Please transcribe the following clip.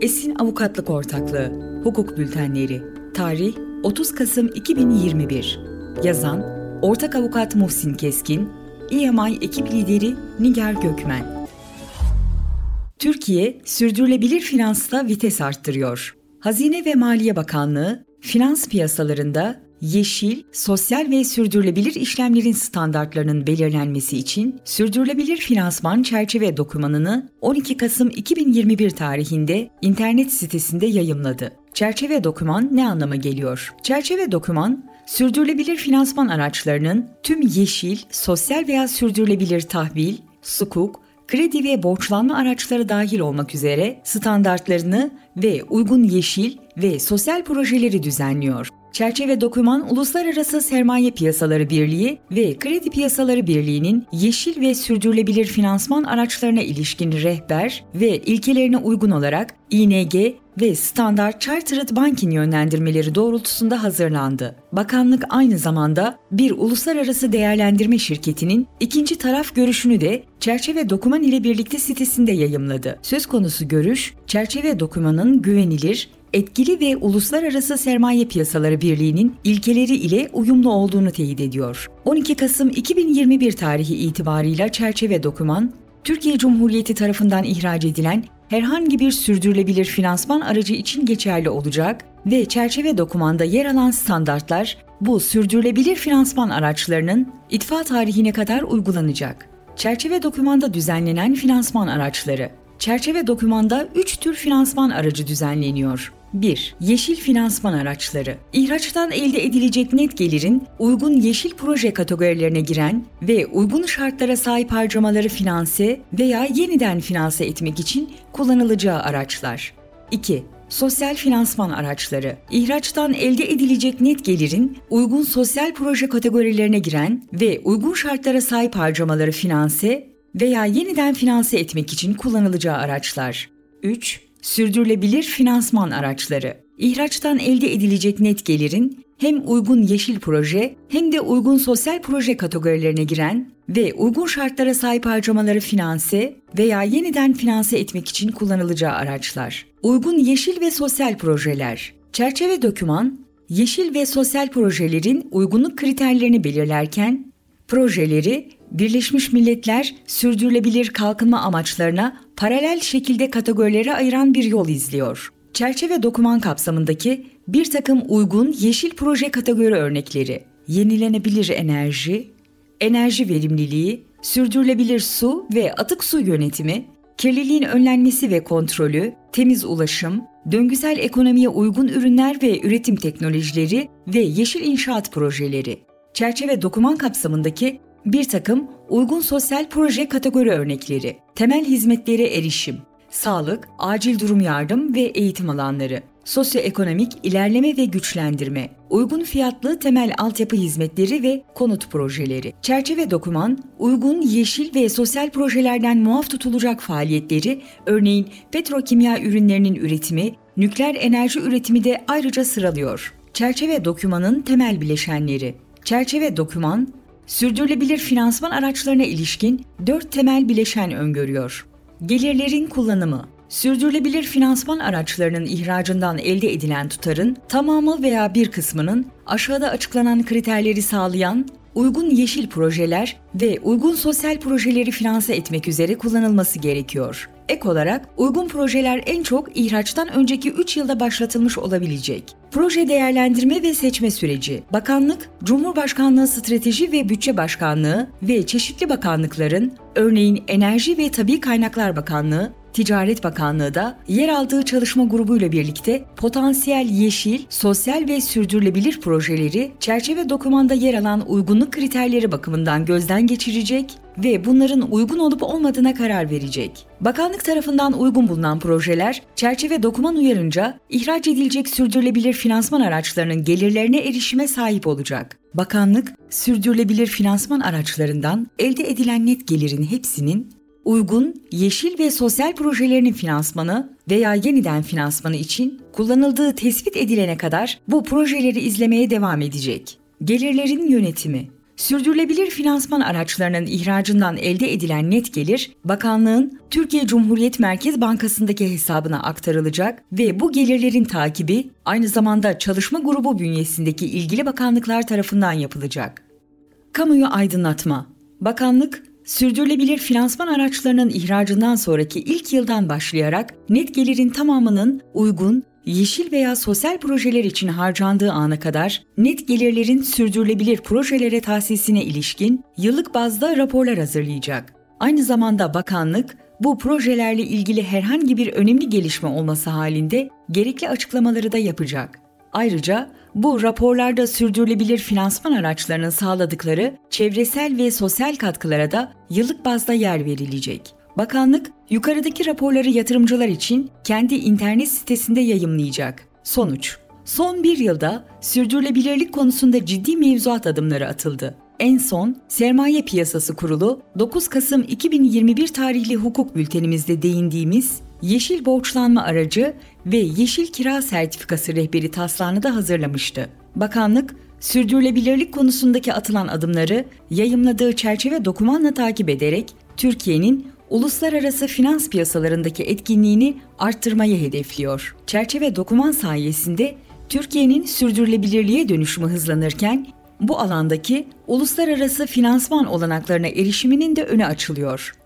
Esin Avukatlık Ortaklığı Hukuk Bültenleri Tarih 30 Kasım 2021 Yazan Ortak Avukat Muhsin Keskin EMI Ekip Lideri Nigar Gökmen Türkiye sürdürülebilir finansta vites arttırıyor. Hazine ve Maliye Bakanlığı finans piyasalarında yeşil, sosyal ve sürdürülebilir işlemlerin standartlarının belirlenmesi için sürdürülebilir finansman çerçeve dokümanını 12 Kasım 2021 tarihinde internet sitesinde yayımladı. Çerçeve doküman ne anlama geliyor? Çerçeve doküman, sürdürülebilir finansman araçlarının tüm yeşil, sosyal veya sürdürülebilir tahvil, sukuk, kredi ve borçlanma araçları dahil olmak üzere standartlarını ve uygun yeşil ve sosyal projeleri düzenliyor. Çerçeve doküman Uluslararası Sermaye Piyasaları Birliği ve Kredi Piyasaları Birliği'nin yeşil ve sürdürülebilir finansman araçlarına ilişkin rehber ve ilkelerine uygun olarak ING ve Standard Chartered Bank'in yönlendirmeleri doğrultusunda hazırlandı. Bakanlık aynı zamanda bir uluslararası değerlendirme şirketinin ikinci taraf görüşünü de çerçeve doküman ile birlikte sitesinde yayımladı. Söz konusu görüş, çerçeve dokümanın güvenilir, etkili ve uluslararası sermaye piyasaları birliğinin ilkeleri ile uyumlu olduğunu teyit ediyor. 12 Kasım 2021 tarihi itibarıyla çerçeve doküman, Türkiye Cumhuriyeti tarafından ihraç edilen herhangi bir sürdürülebilir finansman aracı için geçerli olacak ve çerçeve dokümanda yer alan standartlar bu sürdürülebilir finansman araçlarının itfa tarihine kadar uygulanacak. Çerçeve dokümanda düzenlenen finansman araçları Çerçeve dokümanda 3 tür finansman aracı düzenleniyor. 1. Yeşil finansman araçları. İhraçtan elde edilecek net gelirin uygun yeşil proje kategorilerine giren ve uygun şartlara sahip harcamaları finanse veya yeniden finanse etmek için kullanılacağı araçlar. 2. Sosyal finansman araçları. İhraçtan elde edilecek net gelirin uygun sosyal proje kategorilerine giren ve uygun şartlara sahip harcamaları finanse veya yeniden finanse etmek için kullanılacağı araçlar. 3. Sürdürülebilir finansman araçları. İhraçtan elde edilecek net gelirin hem uygun yeşil proje hem de uygun sosyal proje kategorilerine giren ve uygun şartlara sahip harcamaları finanse veya yeniden finanse etmek için kullanılacağı araçlar. Uygun yeşil ve sosyal projeler. Çerçeve doküman, yeşil ve sosyal projelerin uygunluk kriterlerini belirlerken projeleri Birleşmiş Milletler sürdürülebilir kalkınma amaçlarına paralel şekilde kategorilere ayıran bir yol izliyor. Çerçeve doküman kapsamındaki bir takım uygun yeşil proje kategori örnekleri, yenilenebilir enerji, enerji verimliliği, sürdürülebilir su ve atık su yönetimi, kirliliğin önlenmesi ve kontrolü, temiz ulaşım, döngüsel ekonomiye uygun ürünler ve üretim teknolojileri ve yeşil inşaat projeleri. Çerçeve doküman kapsamındaki bir takım uygun sosyal proje kategori örnekleri, temel hizmetlere erişim, sağlık, acil durum yardım ve eğitim alanları, sosyoekonomik ilerleme ve güçlendirme, uygun fiyatlı temel altyapı hizmetleri ve konut projeleri. Çerçeve doküman, uygun yeşil ve sosyal projelerden muaf tutulacak faaliyetleri, örneğin petrokimya ürünlerinin üretimi, nükleer enerji üretimi de ayrıca sıralıyor. Çerçeve dokümanın temel bileşenleri. Çerçeve doküman, sürdürülebilir finansman araçlarına ilişkin dört temel bileşen öngörüyor. Gelirlerin kullanımı, sürdürülebilir finansman araçlarının ihracından elde edilen tutarın tamamı veya bir kısmının aşağıda açıklanan kriterleri sağlayan uygun yeşil projeler ve uygun sosyal projeleri finanse etmek üzere kullanılması gerekiyor. Ek olarak uygun projeler en çok ihraçtan önceki 3 yılda başlatılmış olabilecek. Proje değerlendirme ve seçme süreci. Bakanlık, Cumhurbaşkanlığı Strateji ve Bütçe Başkanlığı ve çeşitli bakanlıkların, örneğin Enerji ve Tabi Kaynaklar Bakanlığı, Ticaret Bakanlığı da yer aldığı çalışma grubuyla birlikte potansiyel yeşil, sosyal ve sürdürülebilir projeleri çerçeve dokümanda yer alan uygunluk kriterleri bakımından gözden geçirecek ve bunların uygun olup olmadığına karar verecek. Bakanlık tarafından uygun bulunan projeler çerçeve doküman uyarınca ihraç edilecek sürdürülebilir finansman araçlarının gelirlerine erişime sahip olacak. Bakanlık, sürdürülebilir finansman araçlarından elde edilen net gelirin hepsinin uygun, yeşil ve sosyal projelerinin finansmanı veya yeniden finansmanı için kullanıldığı tespit edilene kadar bu projeleri izlemeye devam edecek. Gelirlerin yönetimi Sürdürülebilir finansman araçlarının ihracından elde edilen net gelir, bakanlığın Türkiye Cumhuriyet Merkez Bankası'ndaki hesabına aktarılacak ve bu gelirlerin takibi aynı zamanda çalışma grubu bünyesindeki ilgili bakanlıklar tarafından yapılacak. Kamuyu aydınlatma. Bakanlık, sürdürülebilir finansman araçlarının ihracından sonraki ilk yıldan başlayarak net gelirin tamamının uygun, yeşil veya sosyal projeler için harcandığı ana kadar net gelirlerin sürdürülebilir projelere tahsisine ilişkin yıllık bazda raporlar hazırlayacak. Aynı zamanda bakanlık bu projelerle ilgili herhangi bir önemli gelişme olması halinde gerekli açıklamaları da yapacak. Ayrıca bu raporlarda sürdürülebilir finansman araçlarının sağladıkları çevresel ve sosyal katkılara da yıllık bazda yer verilecek. Bakanlık yukarıdaki raporları yatırımcılar için kendi internet sitesinde yayımlayacak. Sonuç Son bir yılda sürdürülebilirlik konusunda ciddi mevzuat adımları atıldı. En son Sermaye Piyasası Kurulu 9 Kasım 2021 tarihli hukuk bültenimizde değindiğimiz yeşil borçlanma aracı ve yeşil kira sertifikası rehberi taslağını da hazırlamıştı. Bakanlık sürdürülebilirlik konusundaki atılan adımları yayımladığı çerçeve dokümanla takip ederek Türkiye'nin uluslararası finans piyasalarındaki etkinliğini arttırmayı hedefliyor. Çerçeve doküman sayesinde Türkiye'nin sürdürülebilirliğe dönüşümü hızlanırken bu alandaki uluslararası finansman olanaklarına erişiminin de önü açılıyor.